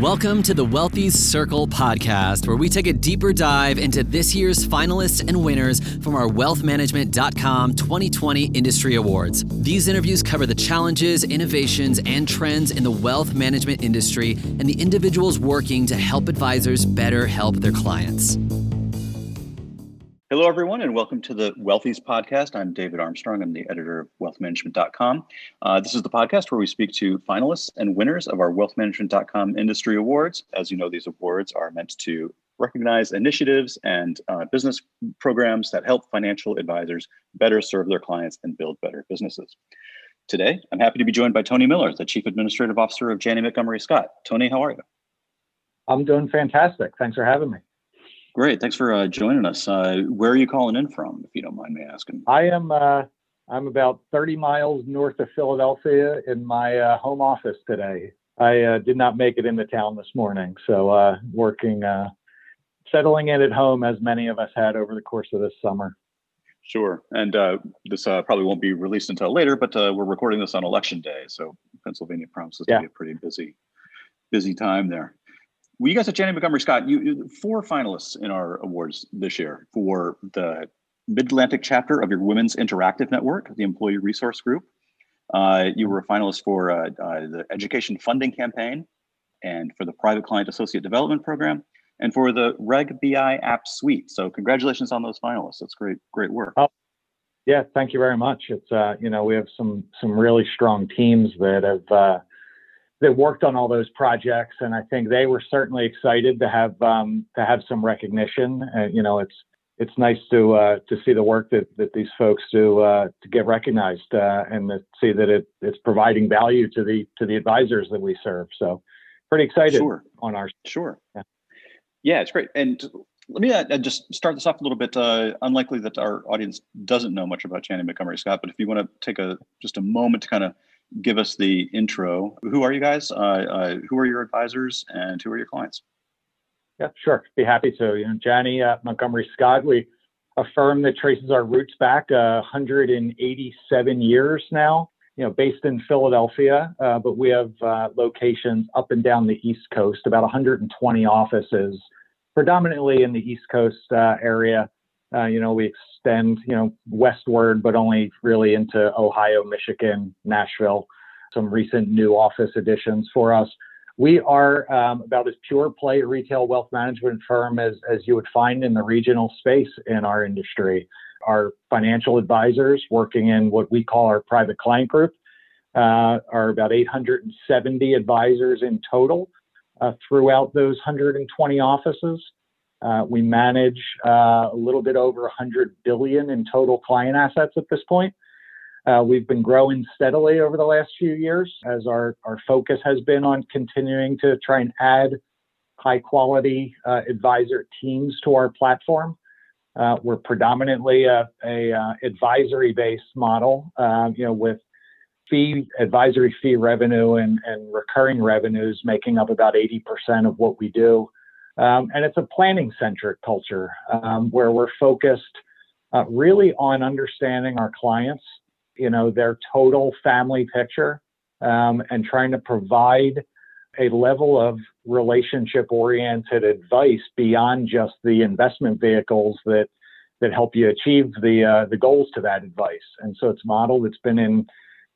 Welcome to the Wealthy Circle podcast, where we take a deeper dive into this year's finalists and winners from our wealthmanagement.com 2020 industry awards. These interviews cover the challenges, innovations, and trends in the wealth management industry and the individuals working to help advisors better help their clients. Hello, everyone, and welcome to the Wealthies podcast. I'm David Armstrong. I'm the editor of wealthmanagement.com. Uh, this is the podcast where we speak to finalists and winners of our wealthmanagement.com industry awards. As you know, these awards are meant to recognize initiatives and uh, business programs that help financial advisors better serve their clients and build better businesses. Today, I'm happy to be joined by Tony Miller, the Chief Administrative Officer of Janney Montgomery Scott. Tony, how are you? I'm doing fantastic. Thanks for having me. Great. Thanks for uh, joining us. Uh, where are you calling in from, if you don't mind me asking? I am. Uh, I'm about 30 miles north of Philadelphia in my uh, home office today. I uh, did not make it into town this morning, so uh, working, settling in at home as many of us had over the course of this summer. Sure, and this probably won't be released until later, but we're recording this on election day, so Pennsylvania promises yeah. to be a pretty busy, busy time there. Well, you guys at Janney Montgomery Scott, you four finalists in our awards this year for the Mid Atlantic chapter of your Women's Interactive Network, the Employee Resource Group. Uh, you were a finalist for uh, uh, the Education Funding Campaign and for the Private Client Associate Development Program and for the Reg BI App Suite. So congratulations on those finalists. That's great, great work. Oh, yeah, thank you very much. It's uh, you know we have some some really strong teams that have uh, that worked on all those projects, and I think they were certainly excited to have um, to have some recognition. Uh, you know, it's it's nice to uh, to see the work that, that these folks do uh, to get recognized uh, and to see that it, it's providing value to the to the advisors that we serve. So, pretty excited sure. on our sure. Yeah. yeah, it's great. And let me uh, just start this off a little bit. Uh, unlikely that our audience doesn't know much about Janney Montgomery Scott, but if you want to take a just a moment to kind of give us the intro. Who are you guys? Uh, uh, who are your advisors, and who are your clients? Yeah, sure. Be happy to. You know, Janney uh, Montgomery Scott, we a firm that traces our roots back uh, 187 years now. You know, based in Philadelphia, uh, but we have uh, locations up and down the East Coast. About 120 offices, predominantly in the East Coast area. You know, we extend, you know, westward, but only really into Ohio, Michigan, Nashville. Some recent new office additions for us. We are um, about as pure play retail wealth management firm as, as you would find in the regional space in our industry. Our financial advisors working in what we call our private client group uh, are about 870 advisors in total uh, throughout those 120 offices. Uh, we manage uh, a little bit over 100 billion in total client assets at this point. Uh, we've been growing steadily over the last few years as our, our focus has been on continuing to try and add high quality uh, advisor teams to our platform. Uh, we're predominantly a, a uh, advisory based model, you know, with fee advisory fee revenue and, and recurring revenues making up about 80% of what we do. Um, and it's a planning centric culture um, where we're focused uh, really on understanding our clients, you know, their total family picture um, and trying to provide a level of relationship oriented advice beyond just the investment vehicles that that help you achieve the uh, the goals to that advice. And so it's a model that's been in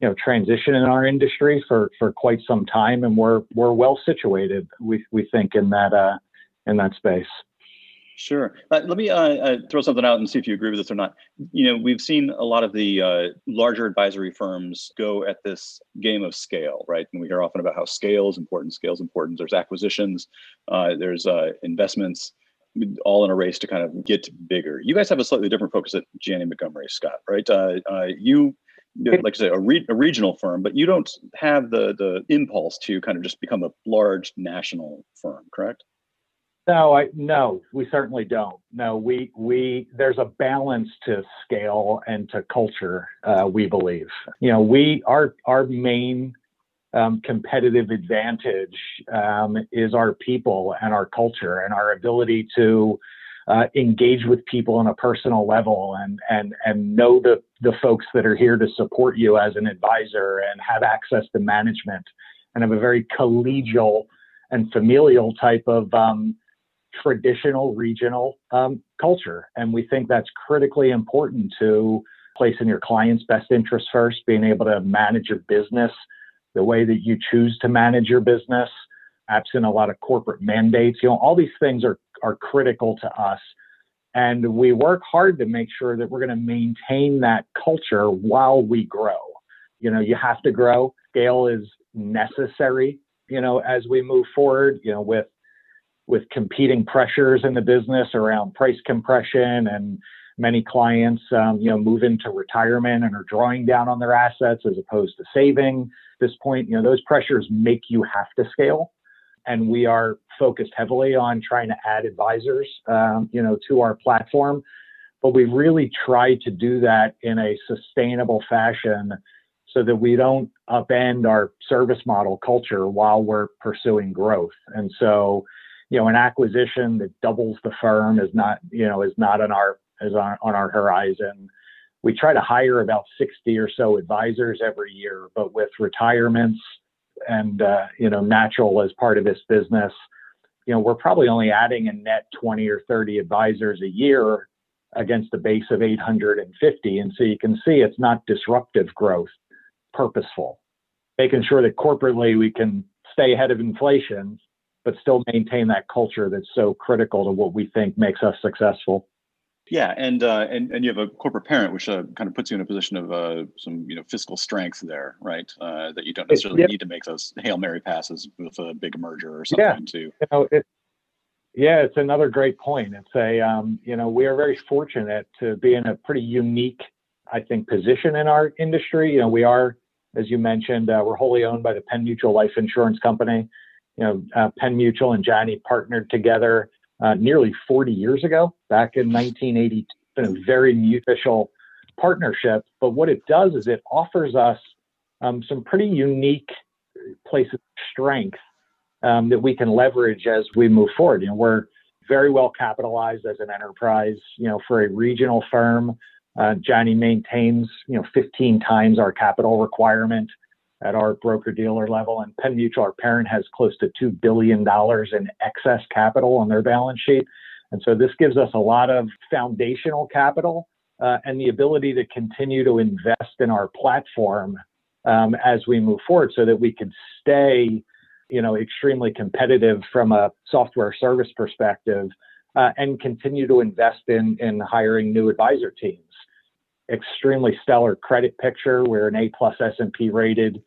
you know transition in our industry for for quite some time, and we're we're well situated. We we think in that uh, in that space. Sure. Uh, let me uh, uh, throw something out and see if you agree with this or not. You know, we've seen a lot of the uh, larger advisory firms go at this game of scale, right? And we hear often about how scale is important, scale is important. There's acquisitions, uh, there's uh, investments, all in a race to kind of get bigger. You guys have a slightly different focus at Janney Montgomery Scott, right? you like I say, a, re- a regional firm, but you don't have the the impulse to kind of just become a large national firm, correct? No, I no, we certainly don't. No, we we there's a balance to scale and to culture. Uh, we believe, you know, we our our main um, competitive advantage um, is our people and our culture and our ability to uh, engage with people on a personal level and and and know the the folks that are here to support you as an advisor and have access to management and have a very collegial and familial type of um, traditional regional um, culture. And we think that's critically important to placing your client's best interest first, being able to manage your business the way that you choose to manage your business, absent a lot of corporate mandates. You know, all these things are, are critical to us. And we work hard to make sure that we're going to maintain that culture while we grow. You know, you have to grow. Scale is necessary, you know, as we move forward, you know, with with competing pressures in the business around price compression and many clients, um, you know, move into retirement and are drawing down on their assets as opposed to saving. At this point, you know, those pressures make you have to scale. And we are focused heavily on trying to add advisors, um, you know, to our platform. But we really try to do that in a sustainable fashion so that we don't upend our service model culture while we're pursuing growth. And so, you know, an acquisition that doubles the firm is not, you know, is not on our is on, on our horizon. We try to hire about 60 or so advisors every year, but with retirements and, uh, you know, natural as part of this business, you know, we're probably only adding a net 20 or 30 advisors a year against a base of 850. And so you can see it's not disruptive growth, purposeful, making sure that corporately we can stay ahead of inflation, but still maintain that culture that's so critical to what we think makes us successful. Yeah, and uh, and and you have a corporate parent, which uh, kind of puts you in a position of uh, some you know fiscal strength there, right? Uh, that you don't necessarily need to make those hail mary passes with a big merger or something yeah. too. You know, it, yeah, it's another great point. It's a um, you know we are very fortunate to be in a pretty unique, I think, position in our industry. You know, we are, as you mentioned, uh, we're wholly owned by the Penn Mutual Life Insurance Company. You know, uh, Penn Mutual and Janney partnered together uh, nearly 40 years ago, back in 1982, in a very mutual partnership. But what it does is it offers us um, some pretty unique places of strength um, that we can leverage as we move forward. You know, we're very well capitalized as an enterprise. You know, for a regional firm, uh, Janney maintains you know 15 times our capital requirement at our broker dealer level. And Penn Mutual, our parent, has close to $2 billion in excess capital on their balance sheet. And so this gives us a lot of foundational capital uh, and the ability to continue to invest in our platform um, as we move forward so that we can stay you know extremely competitive from a software service perspective uh, and continue to invest in in hiring new advisor teams extremely stellar credit picture. We're an A plus S&P rated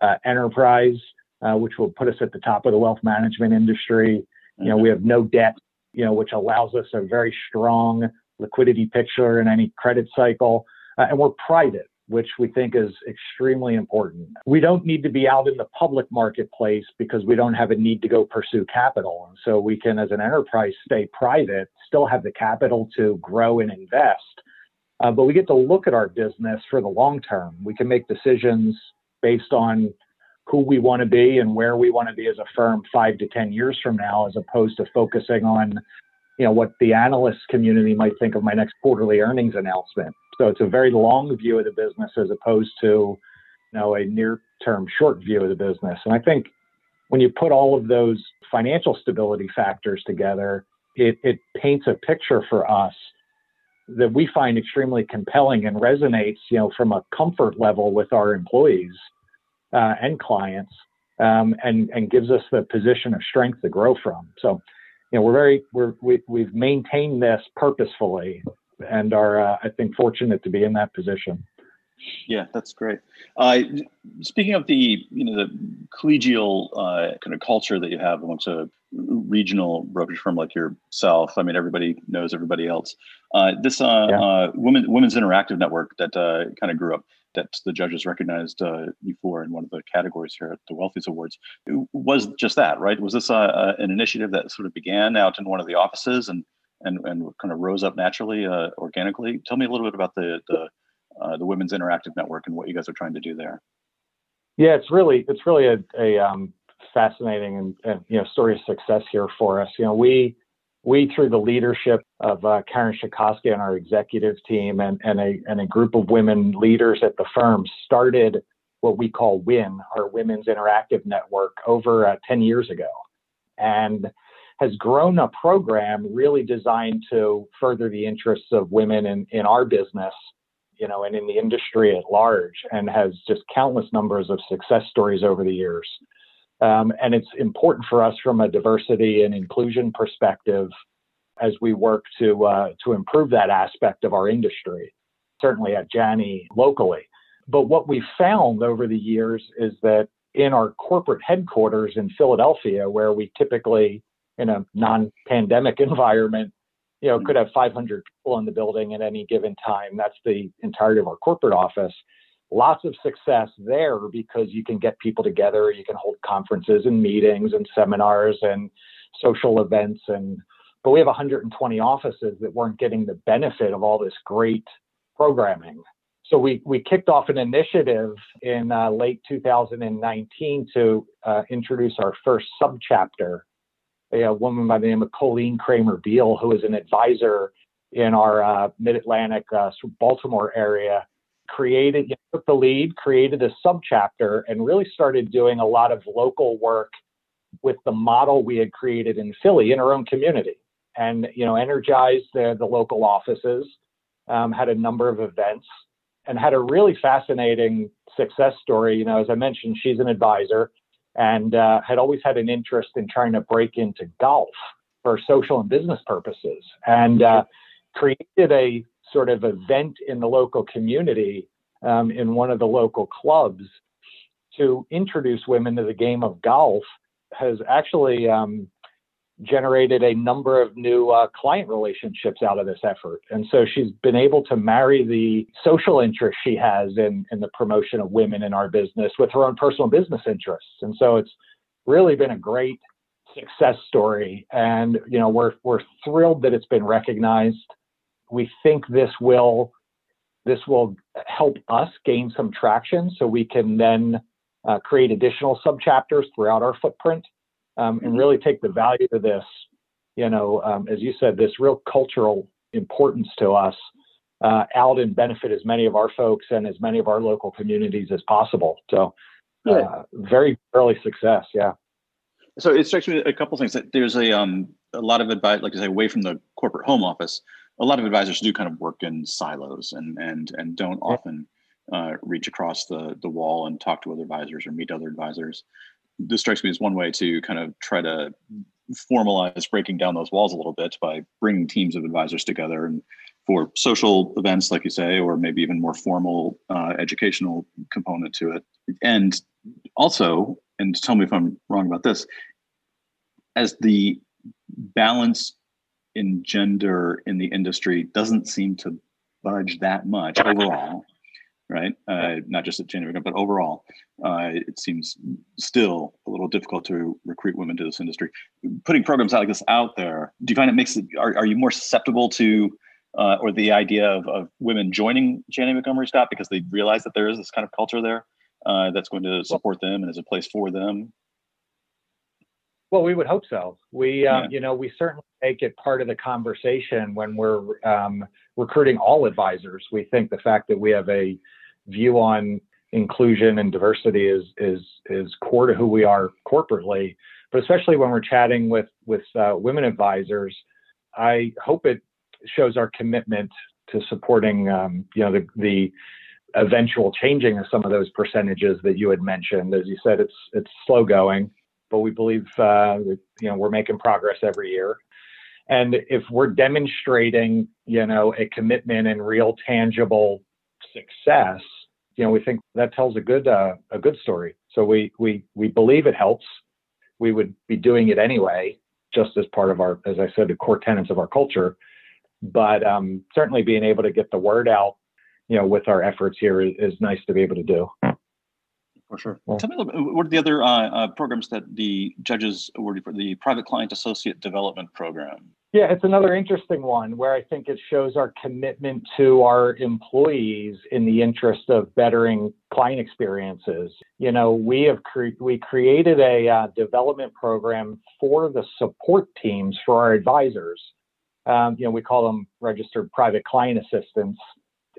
uh, enterprise, uh, which will put us at the top of the wealth management industry. You know, we have no debt, you know, which allows us a very strong liquidity picture in any credit cycle. Uh, and we're private, which we think is extremely important. We don't need to be out in the public marketplace because we don't have a need to go pursue capital. And so we can, as an enterprise, stay private, still have the capital to grow and invest uh, but we get to look at our business for the long term. We can make decisions based on who we want to be and where we want to be as a firm five to 10 years from now, as opposed to focusing on, you know, what the analyst community might think of my next quarterly earnings announcement. So it's a very long view of the business as opposed to, you know, a near term short view of the business. And I think when you put all of those financial stability factors together, it, it paints a picture for us that we find extremely compelling and resonates, you know, from a comfort level with our employees uh, and clients, um, and and gives us the position of strength to grow from. So, you know, we're very we're we, we've maintained this purposefully, and are uh, I think fortunate to be in that position. Yeah, that's great. Uh, speaking of the you know the collegial uh, kind of culture that you have amongst a regional brokerage firm like yourself, I mean everybody knows everybody else. Uh, this uh, yeah. Uh, women women's interactive network that uh, kind of grew up that the judges recognized you for in one of the categories here at the Wealthies Awards was just that, right? Was this an initiative that sort of began out in one of the offices and and and kind of rose up naturally, organically? Tell me a little bit about the the uh, the Women's Interactive Network and what you guys are trying to do there. Yeah, it's really it's really a, a um, fascinating and, and, you know story of success here for us. You know, we we through the leadership of uh, Karen Shikoski and our executive team and and a and a group of women leaders at the firm started what we call WIN, our Women's Interactive Network, over uh, 10 years ago. and has grown a program really designed to further the interests of women in, in our business, you know, and in the industry at large, and has just countless numbers of success stories over the years. Um, and it's important for us from a diversity and inclusion perspective as we work to uh, to improve that aspect of our industry, certainly at Janney locally. But what we found over the years is that in our corporate headquarters in Philadelphia, where we typically in a non-pandemic environment, you know, could have 500 people in the building at any given time. That's the entirety of our corporate office. Lots of success there because you can get people together, you can hold conferences and meetings and seminars and social events and but we have 120 offices that weren't getting the benefit of all this great programming. So we, we kicked off an initiative in uh, late 2019 to uh, introduce our first subchapter a woman by the name of Colleen Kramer Beal, who is an advisor in our uh, Mid Atlantic, uh, Baltimore area, created, you know, took the lead, created a subchapter, and really started doing a lot of local work with the model we had created in Philly in our own community, and you know, energized the, the local offices, um, had a number of events, and had a really fascinating success story. You know, as I mentioned, she's an advisor and uh, had always had an interest in trying to break into golf for social and business purposes and uh, created a sort of event in the local community um, in one of the local clubs to introduce women to the game of golf has actually um, generated a number of new uh, client relationships out of this effort. And so she's been able to marry the social interest she has in, in the promotion of women in our business with her own personal business interests. And so it's really been a great success story. And, you know, we're, we're thrilled that it's been recognized. We think this will, this will help us gain some traction so we can then uh, create additional subchapters throughout our footprint um, and mm-hmm. really take the value of this, you know, um, as you said, this real cultural importance to us uh, out and benefit as many of our folks and as many of our local communities as possible. So, uh, very early success. Yeah. So it strikes me a couple things that there's a um a lot of advice, like I say, away from the corporate home office. A lot of advisors do kind of work in silos and and and don't often uh, reach across the the wall and talk to other advisors or meet other advisors this strikes me as one way to kind of try to formalize breaking down those walls a little bit by bringing teams of advisors together and for social events like you say or maybe even more formal uh, educational component to it. And also and tell me if i'm wrong about this as the balance in gender in the industry doesn't seem to budge that much overall right? Uh, not just at Janney, but overall, uh, it seems still a little difficult to recruit women to this industry. Putting programs like this out there, do you find it makes it? Are, are you more susceptible to, uh, or the idea of, of women joining Janney Montgomery Scott because they realize that there is this kind of culture there uh, that's going to support them and is a place for them? Well, we would hope so. We, um, yeah. you know, we certainly make it part of the conversation when we're um, recruiting all advisors. We think the fact that we have a view on inclusion and diversity is is is core to who we are corporately. But especially when we're chatting with with uh, women advisors, I hope it shows our commitment to supporting, um, you know, the the eventual changing of some of those percentages that you had mentioned. As you said, it's it's slow going, but we believe uh, you know we're making progress every year. And if we're demonstrating, you know, a commitment and real tangible success, you know, we think that tells a good uh, a good story. So we we we believe it helps. We would be doing it anyway, just as part of our, as I said, the core tenets of our culture. But um, certainly being able to get the word out, you know, with our efforts here is, is nice to be able to do. For sure. Yeah. Tell me a little bit, what are the other uh, uh, programs that the judges awarded for the Private Client Associate Development Program? Yeah, it's another interesting one where I think it shows our commitment to our employees in the interest of bettering client experiences. You know, we have cre- we created a uh, development program for the support teams for our advisors. Um, you know, we call them registered private client assistants,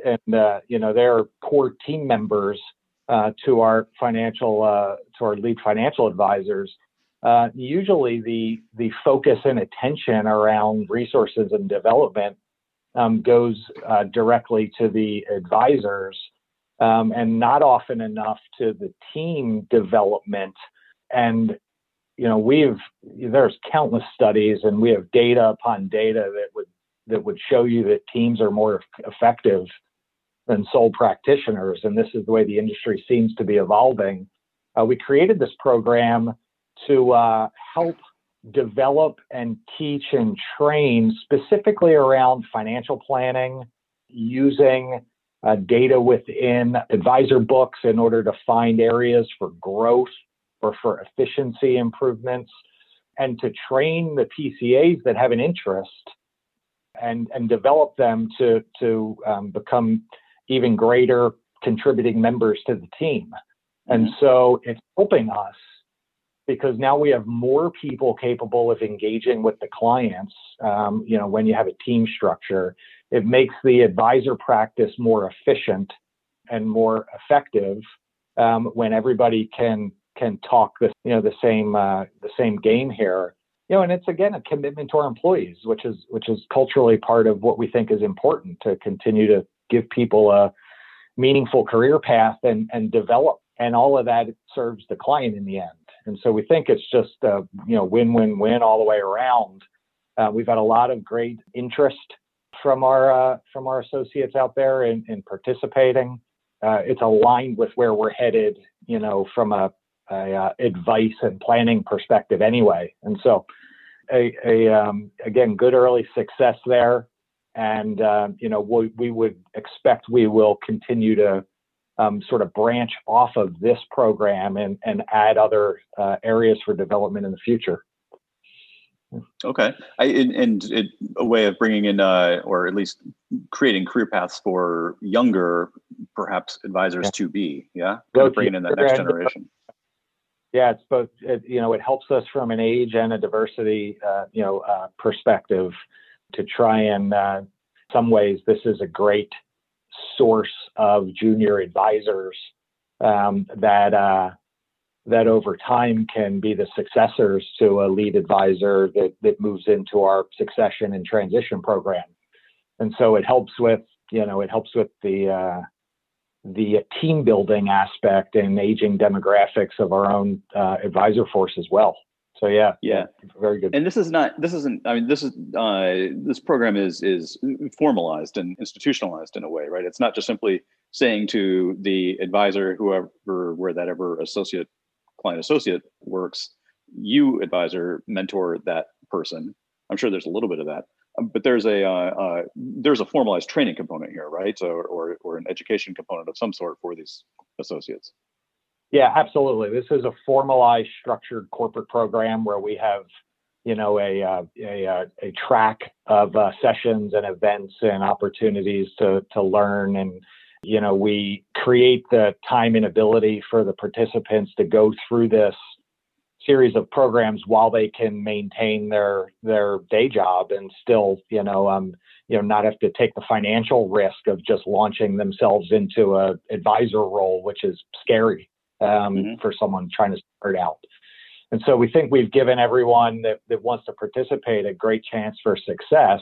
and uh, you know they're core team members uh, to our financial uh, to our lead financial advisors uh, usually the the focus and attention around resources and development um, goes uh, directly to the advisors um, and not often enough to the team development. And you know we've there's countless studies and we have data upon data that would that would show you that teams are more effective than sole practitioners and this is the way the industry seems to be evolving uh, we created this program to uh, help develop and teach and train specifically around financial planning using uh, data within advisor books in order to find areas for growth or for efficiency improvements and to train the PCAs that have an interest and, and develop them to, to um, become even greater contributing members to the team. And mm-hmm. so it's helping us because now we have more people capable of engaging with the clients. Um, you know, when you have a team structure, it makes the advisor practice more efficient and more effective um, when everybody can can talk the you know the same uh, the same game here. You know, and it's again a commitment to our employees, which is which is culturally part of what we think is important to continue to give people a meaningful career path and and develop, and all of that serves the client in the end. And so we think it's just a you know win-win-win all the way around. Uh, we've had a lot of great interest from our uh, from our associates out there in, in participating. Uh, it's aligned with where we're headed, you know, from a, a uh, advice and planning perspective, anyway. And so, a, a um, again, good early success there, and uh, you know, we, we would expect we will continue to um, sort of branch off of this program and, and add other uh, areas for development in the future. Okay, I, and, it, a way of bringing in, uh, or at least creating career paths for younger, perhaps advisors yeah. to be, yeah, kind of bringing in that next generation. Yeah, it's both. It, you know, it helps us from an age and a diversity, uh, you know, uh, perspective to try and, uh, some ways, this is a great source of junior advisors um, that uh, that over time can be the successors to a lead advisor that that moves into our succession and transition program. And so it helps with you know it helps with the uh, the team building aspect and aging demographics of our own uh, advisor force as well. So yeah, yeah, very good. And this is not this isn't. I mean, this is uh, this program is is formalized and institutionalized in a way, right? It's not just simply saying to the advisor, whoever where that ever associate client associate works, you advisor mentor that person. I'm sure there's a little bit of that, but there's a uh, uh, there's a formalized training component here, right? So, or or an education component of some sort for these associates. Yeah, absolutely. This is a formalized, structured corporate program where we have, you know, a uh, a, uh, a track of uh, sessions and events and opportunities to to learn, and you know, we create the time and ability for the participants to go through this series of programs while they can maintain their their day job and still, you know, um, you know, not have to take the financial risk of just launching themselves into a advisor role, which is scary um, mm-hmm. for someone trying to start out. And so we think we've given everyone that, that wants to participate a great chance for success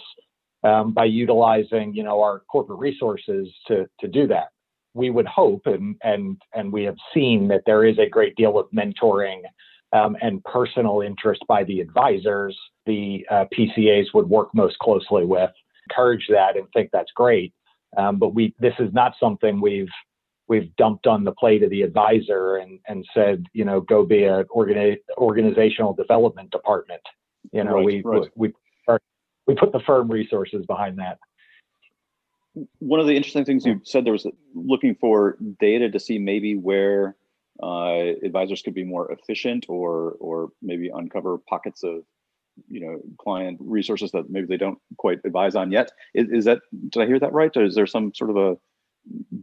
um, by utilizing, you know, our corporate resources to, to do that. We would hope, and, and, and we have seen that there is a great deal of mentoring um, and personal interest by the advisors the uh, PCAs would work most closely with. Encourage that and think that's great. Um, but we this is not something we've we've dumped on the plate of the advisor and, and said, you know, go be an organi- organizational development department. You know, right, we, right. we, we, we put the firm resources behind that. One of the interesting things you said there was looking for data to see maybe where uh, advisors could be more efficient or, or maybe uncover pockets of you know client resources that maybe they don't quite advise on yet is, is that did i hear that right or is there some sort of a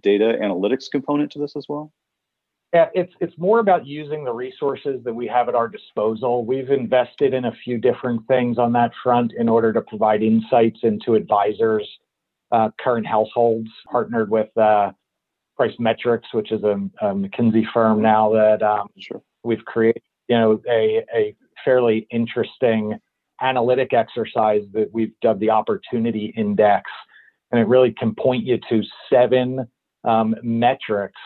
data analytics component to this as well? Yeah, it's it's more about using the resources that we have at our disposal. We've invested in a few different things on that front in order to provide insights into advisors' uh, current households. Partnered with uh, PriceMetrix, which is a, a, McKinsey firm now that um, sure. we've created, you know, a, a fairly interesting analytic exercise that we've dubbed the Opportunity Index, and it really can point you to seven um, metrics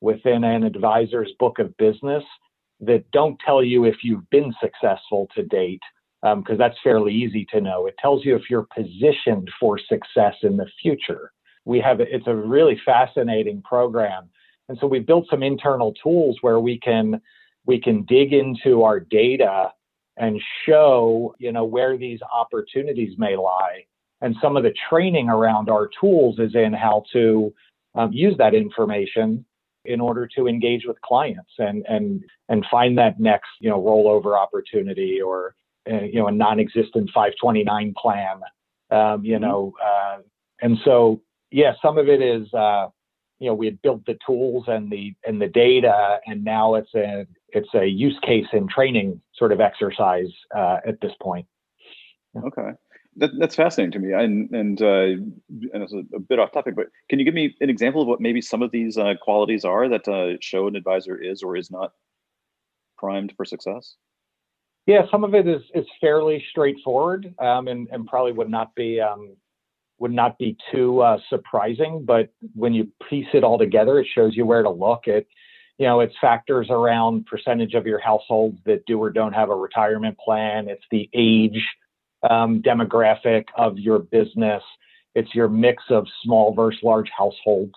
within an advisor's book of business that don't tell you if you've been successful to date, because um, that's fairly easy to know. It tells you if you're positioned for success in the future. We have it's a really fascinating program, and so we've built some internal tools where we can we can dig into our data and show you know where these opportunities may lie. And some of the training around our tools is in how to um, use that information in order to engage with clients and and and find that next you know rollover opportunity or uh, you know a non-existent 529 plan um, you mm-hmm. know uh, and so yeah some of it is uh, you know we had built the tools and the and the data and now it's a it's a use case and training sort of exercise uh, at this point. Okay that, that's fascinating to me. And and uh, and it's a, a, bit off topic, but can you give me an example of what maybe some of these uh, qualities are that uh, show an advisor is or is not primed for success? Yeah, some of it is is fairly straightforward, um, and and probably would not be um, would not be too uh, surprising. But when you piece it all together, it shows you where to look. It you know, it's factors around percentage of your households that do or don't have a retirement plan. It's the age um, demographic of your business. It's your mix of small versus large households.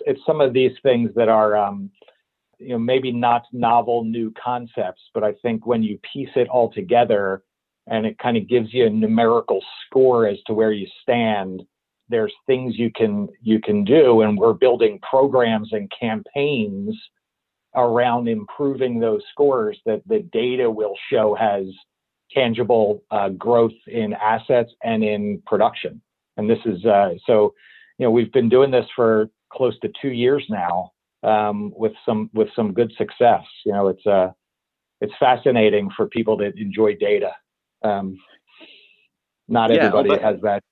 It's some of these things that are, um, you know, maybe not novel new concepts, but I think when you piece it all together and it kind of gives you a numerical score as to where you stand, there's things you can you can do, and we're building programs and campaigns around improving those scores that the data will show has tangible uh, growth in assets and in production. And this is uh, so, you know, we've been doing this for close to two years now um, with some with some good success. You know, it's uh, it's fascinating for people that enjoy data. Um, not yeah, everybody well, has that.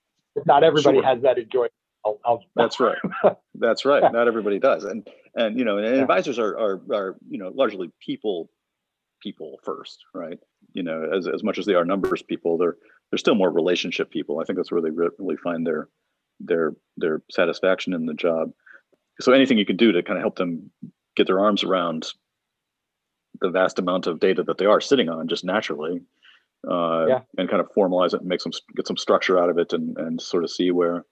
Not everybody sure. has that enjoyment. I'll, I'll, That's right. That's right. Not everybody does, and and you know, and advisors are, are are you know largely people people first, right? You know, as, as much as they are numbers people, they're they're still more relationship people. I think that's where they really find their their their satisfaction in the job. So anything you can do to kind of help them get their arms around the vast amount of data that they are sitting on just naturally, uh, yeah. and kind of formalize it and make some get some structure out of it and and sort of see where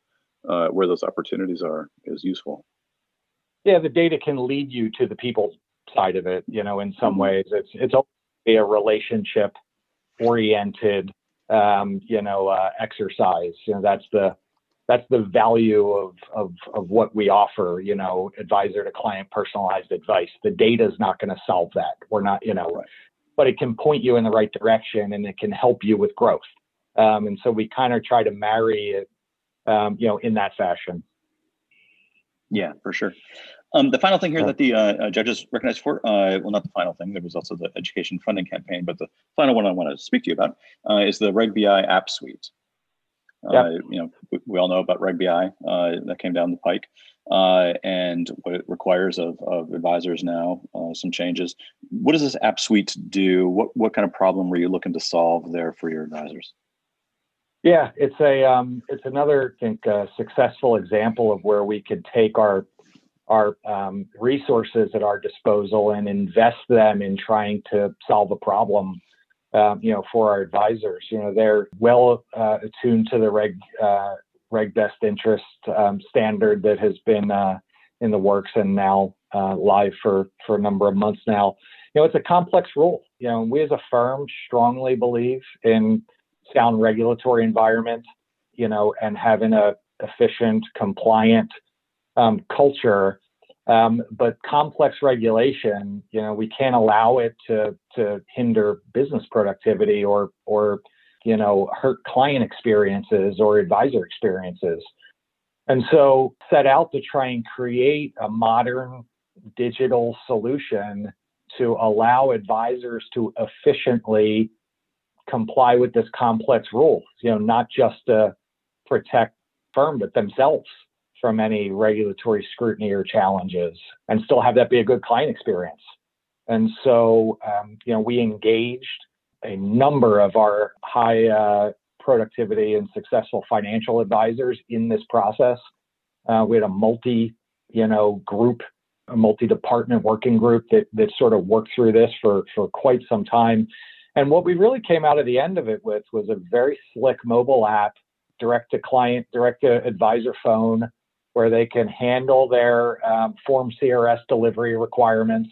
uh, where those opportunities are is useful. Yeah, the data can lead you to the people side of it. You know, in some mm-hmm. ways, it's it's always a relationship oriented, um, you know, uh, exercise. You know, that's the that's the value of, of of what we offer. You know, advisor to client personalized advice. The data is not going to solve that. We're not, you know, right. but it can point you in the right direction and it can help you with growth. Um, and so we kind of try to marry it, um, you know, in that fashion. Yeah, for sure. Um, the final thing here that the uh, uh, judges recognized for, uh, well, not the final thing, there was also the education funding campaign, but the final one I want to speak to you about uh, is the Reg BI app suite. Uh, you know, we, we, all know about Reg BI uh, that came down the pike and what it requires of, of advisors now, some changes. What does this app suite do? What, what kind of problem were you looking to solve there for your advisors? Yeah, it's a um, it's another I think uh, successful example of where we could take our our um, resources at our disposal and invest them in trying to solve a problem. Um, you know, for our advisors, you know, they're well uh, attuned to the reg uh, reg best interest um, standard that has been uh, in the works and now uh, live for for a number of months now. You know, it's a complex rule. You know, we as a firm strongly believe in sound regulatory environment. You know, and having a efficient, compliant um, culture, um, but complex regulation, you know, we can't allow it to to hinder business productivity or or you know hurt client experiences or advisor experiences. And so set out to try and create a modern digital solution to allow advisors to efficiently comply with this complex rules, you know, not just to protect firm, but themselves from any regulatory scrutiny or challenges and still have that be a good client experience. And so, um, you know, we engaged a number of our high uh, productivity and successful financial advisors in this process. Uh, we had a multi, you know, group, a multi-department working group that that sort of worked through this for for quite some time. And what we really came out of the end of it with was a very slick mobile app, direct to client, direct to advisor phone, where they can handle their um, form CRS delivery requirements.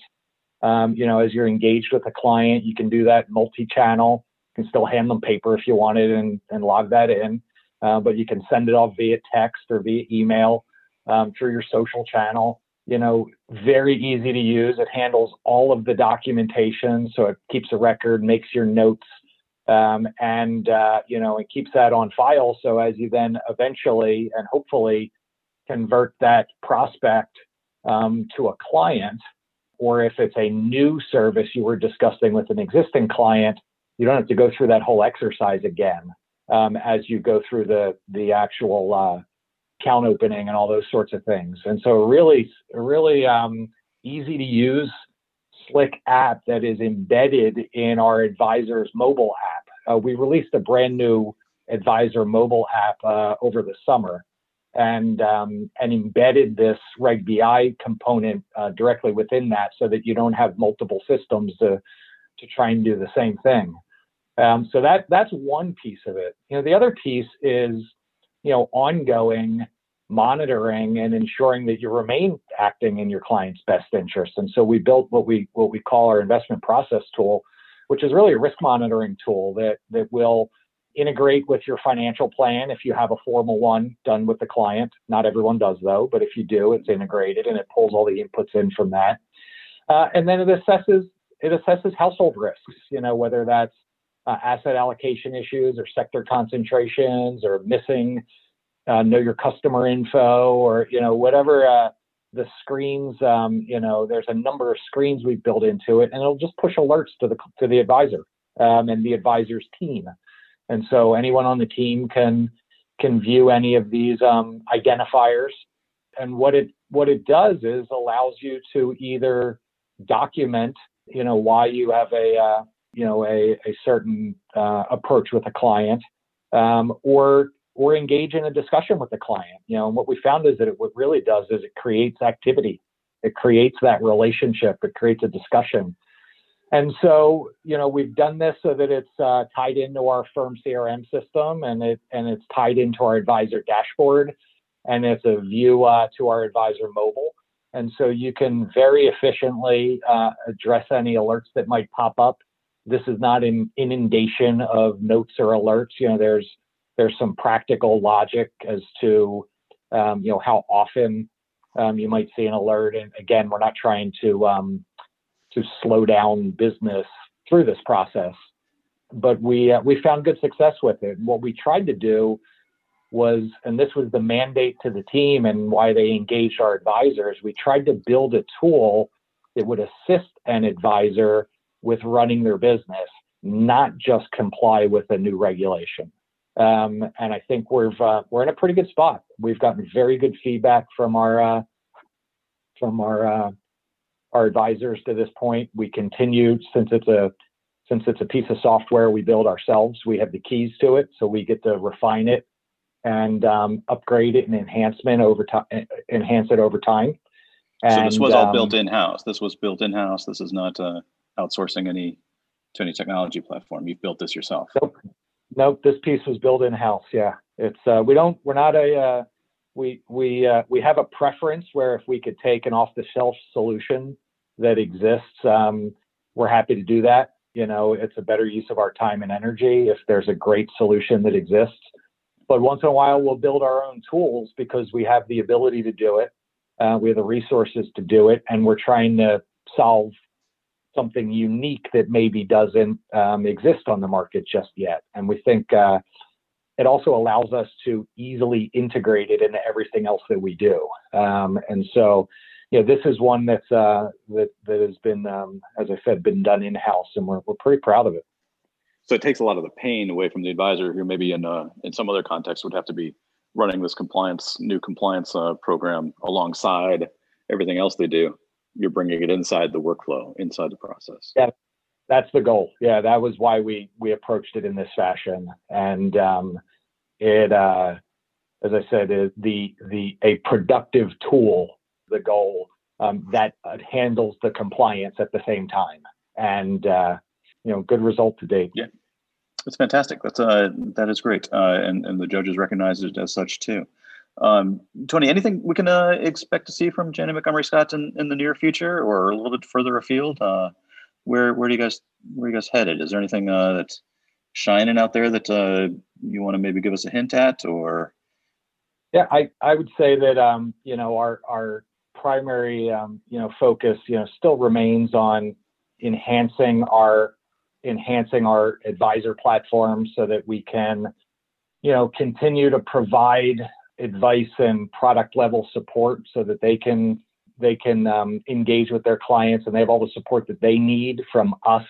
Um, you know, as you're engaged with a client, you can do that multi-channel. You can still hand them paper if you wanted and, and log that in, uh, but you can send it off via text or via email um, through your social channel. You know, very easy to use. It handles all of the documentation, so it keeps a record, makes your notes, um, and uh, you know, it keeps that on file. So as you then eventually and hopefully convert that prospect um, to a client, or if it's a new service you were discussing with an existing client, you don't have to go through that whole exercise again um, as you go through the the actual uh, account opening and all those sorts of things. And so, really, really um, easy to use, slick app that is embedded in our advisor's mobile app. Uh, we released a brand new advisor mobile app uh, over the summer and um, and embedded this Reg BI component uh, directly within that, so that you don't have multiple systems to to try and do the same thing. Um, so that that's one piece of it. You know, the other piece is you know ongoing monitoring and ensuring that you remain acting in your client's best interest. And so we built what we what we call our investment process tool, which is really a risk monitoring tool that that will integrate with your financial plan if you have a formal one done with the client. Not everyone does though, but if you do, it's integrated and it pulls all the inputs in from that. Uh, and then it assesses it assesses household risks. You know whether that's uh, asset allocation issues or sector concentrations or missing uh, know your customer info or you know whatever uh, the screens. Um, you know there's a number of screens we've built into it, and it'll just push alerts to the to the advisor um, and the advisor's team. And so anyone on the team can can view any of these um, identifiers. And what it what it does is allows you to either document, you know, why you have a uh, you know a, a certain uh, approach with a client, um, or or engage in a discussion with the client. You know, and what we found is that it what really does is it creates activity. It creates that relationship. It creates a discussion. And so, you know, we've done this so that it's uh, tied into our firm CRM system, and it and it's tied into our advisor dashboard, and it's a view uh, to our advisor mobile. And so you can very efficiently uh, address any alerts that might pop up. This is not an inundation of notes or alerts. You know, there's there's some practical logic as to um, you know how often um, you might see an alert. And again, we're not trying to um, to slow down business through this process. But we uh, we found good success with it. What we tried to do was, and this was the mandate to the team and why they engaged our advisors. We tried to build a tool that would assist an advisor with running their business, not just comply with a new regulation. Um, and I think we're uh, we're in a pretty good spot. We've gotten very good feedback from our uh, from our uh, our advisors to this point. We continue since it's a since it's a piece of software we build ourselves. We have the keys to it, so we get to refine it and um, upgrade it and enhancement over time, enhance it over time. And, so this was all um, built in house. This was built in house. This is not uh, outsourcing any to any technology platform. You've built this yourself. Nope. Nope. This piece was built in house. Yeah. It's uh, we don't we're not a uh, we we uh, we have a preference where if we could take an off-the-shelf solution that exists, um, we're happy to do that. You know, it's a better use of our time and energy if there's a great solution that exists. But once in a while, we'll build our own tools because we have the ability to do it. Uh, we have the resources to do it, and we're trying to solve something unique that maybe doesn't um, exist on the market just yet. And we think uh, it also allows us to easily integrate it into everything else that we do. Um, and so, you know, this is one that's uh, that that has been, um, as I said, been done in house, and we're we're pretty proud of it. So it takes a lot of the pain away from the advisor, who maybe in uh, in some other context would have to be running this compliance new compliance uh, program alongside everything else they do. You're bringing it inside the workflow, inside the process. Yeah, that's the goal. Yeah, that was why we we approached it in this fashion, and um, it, uh, as I said, is the the a productive tool. The goal um, that uh, handles the compliance at the same time, and uh, you know, good result to date. Yeah, that's fantastic. That's uh, that is great, uh, and and the judges recognize it as such too. Um, Tony, anything we can uh, expect to see from Janney Montgomery Scott in, in the near future, or a little bit further afield? Uh, where where do you guys where are you guys headed? Is there anything uh, that's shining out there that uh, you want to maybe give us a hint at, or? Yeah, I, I would say that um, you know our our primary um, you know focus you know still remains on enhancing our enhancing our advisor platform so that we can you know continue to provide advice and product level support so that they can they can um, engage with their clients and they have all the support that they need from us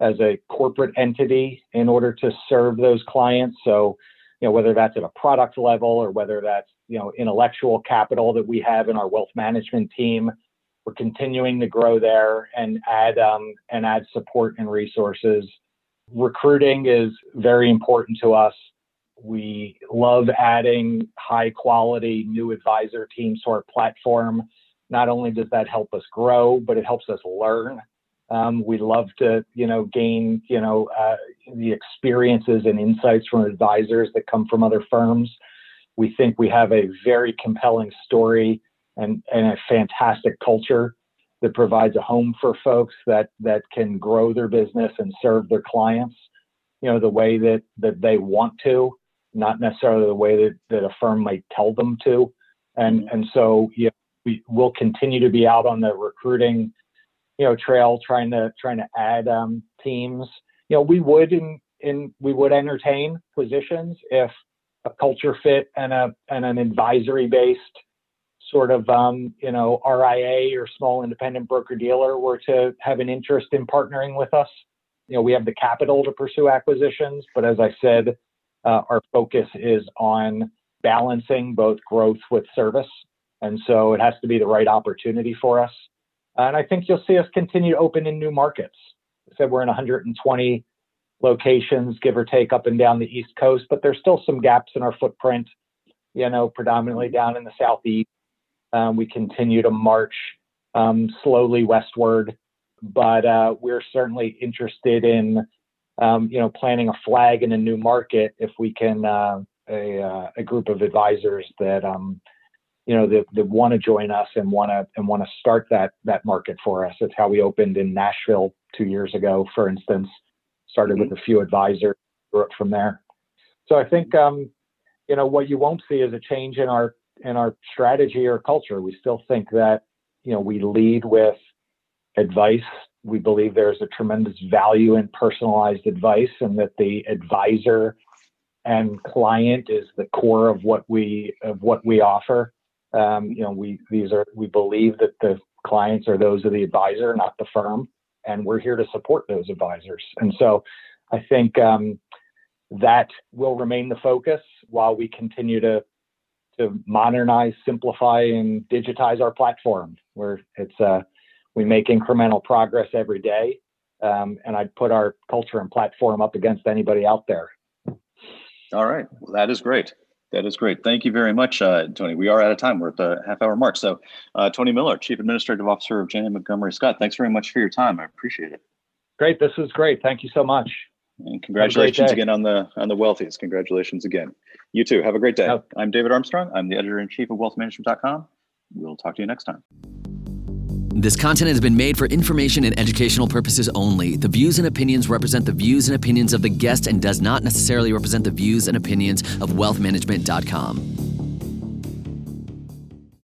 as a corporate entity in order to serve those clients. So, you know, whether that's at a product level or whether that's, you know, intellectual capital that we have in our wealth management team, we're continuing to grow there and add um, and add support and resources. Recruiting is very important to us. We love adding high quality new advisor teams to our platform not only does that help us grow, but it helps us learn. Um, we love to, you know, gain, you know, uh, the experiences and insights from advisors that come from other firms. We think we have a very compelling story and, and a fantastic culture that provides a home for folks that that can grow their business and serve their clients, you know, the way that that they want to, not necessarily the way that, that a firm might tell them to. And mm-hmm. and so you know, we will continue to be out on the recruiting, you know, trail trying to trying to add um, teams. You know, we would in in we would entertain positions if a culture fit and a and an advisory based sort of um, you know RIA or small independent broker dealer were to have an interest in partnering with us. You know, we have the capital to pursue acquisitions, but as I said, uh, our focus is on balancing both growth with service. And so it has to be the right opportunity for us. And I think you'll see us continue to open in new markets. I said we're in 120 locations, give or take, up and down the East Coast, but there's still some gaps in our footprint, you know, predominantly down in the Southeast. Um, we continue to march um, slowly westward, but uh, we're certainly interested in, um, you know, planting a flag in a new market if we can, uh, a, uh, a group of advisors that, um, you know that, that want to join us and want to and want to start that that market for us. It's how we opened in Nashville two years ago, for instance. Started mm-hmm. with a few advisors, grew up from there. So I think um, you know what you won't see is a change in our in our strategy or culture. We still think that you know we lead with advice. We believe there's a tremendous value in personalized advice, and that the advisor and client is the core of what we of what we offer. Um, you know, we these are we believe that the clients are those of the advisor, not the firm, and we're here to support those advisors. And so, I think um, that will remain the focus while we continue to to modernize, simplify, and digitize our platform. Where it's uh, we make incremental progress every day, um, and I'd put our culture and platform up against anybody out there. All right, well, that is great. That is great. Thank you very much, uh, Tony. We are out of time. We're at the half hour mark. So, uh, Tony Miller, Chief Administrative Officer of Janney Montgomery Scott, thanks very much for your time. I appreciate it. Great. This was great. Thank you so much. And congratulations again on the on the Wealthies. Congratulations again. You too. Have a great day. Yep. I'm David Armstrong. I'm the editor in chief of wealthmanagement.com. We'll talk to you next time. This content has been made for information and educational purposes only. The views and opinions represent the views and opinions of the guest and does not necessarily represent the views and opinions of wealthmanagement.com.